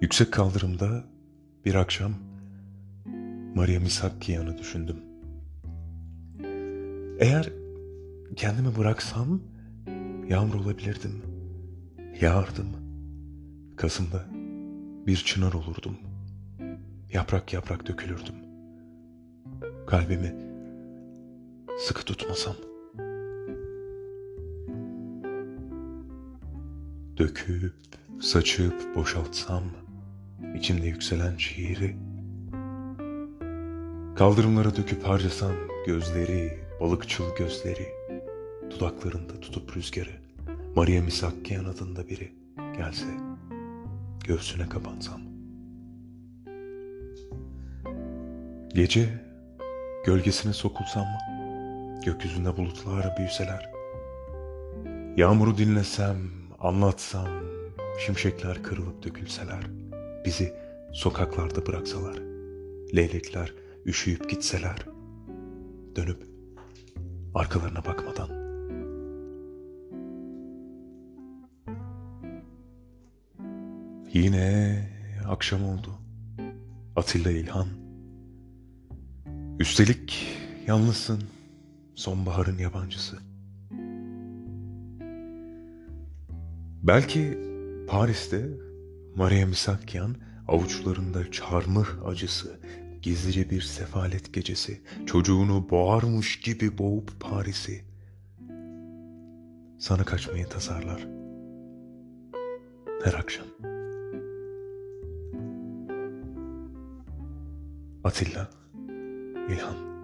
Yüksek kaldırımda bir akşam Maria Misakkiyan'ı düşündüm. Eğer kendimi bıraksam yağmur olabilirdim. Yağardım. Kasım'da bir çınar olurdum. Yaprak yaprak dökülürdüm. Kalbimi sıkı tutmasam. Döküp, saçıp, boşaltsam içimde yükselen şiiri. Kaldırımlara döküp harcasam gözleri, balıkçıl gözleri. Dudaklarında tutup rüzgarı. Maria Misakkiyan adında biri gelse göğsüne kapansam. Gece gölgesine sokulsam gökyüzünde bulutlar büyüseler. Yağmuru dinlesem, anlatsam, şimşekler kırılıp dökülseler, bizi sokaklarda bıraksalar, leylekler üşüyüp gitseler, dönüp arkalarına bakmadan. Yine akşam oldu. Atilla İlhan. Üstelik yalnızsın. Sonbaharın yabancısı. Belki Paris'te Maria Misakyan avuçlarında çarmıh acısı, gizlice bir sefalet gecesi, çocuğunu boğarmış gibi boğup Paris'i sana kaçmayı tasarlar. Her akşam. Atilla, İlhan.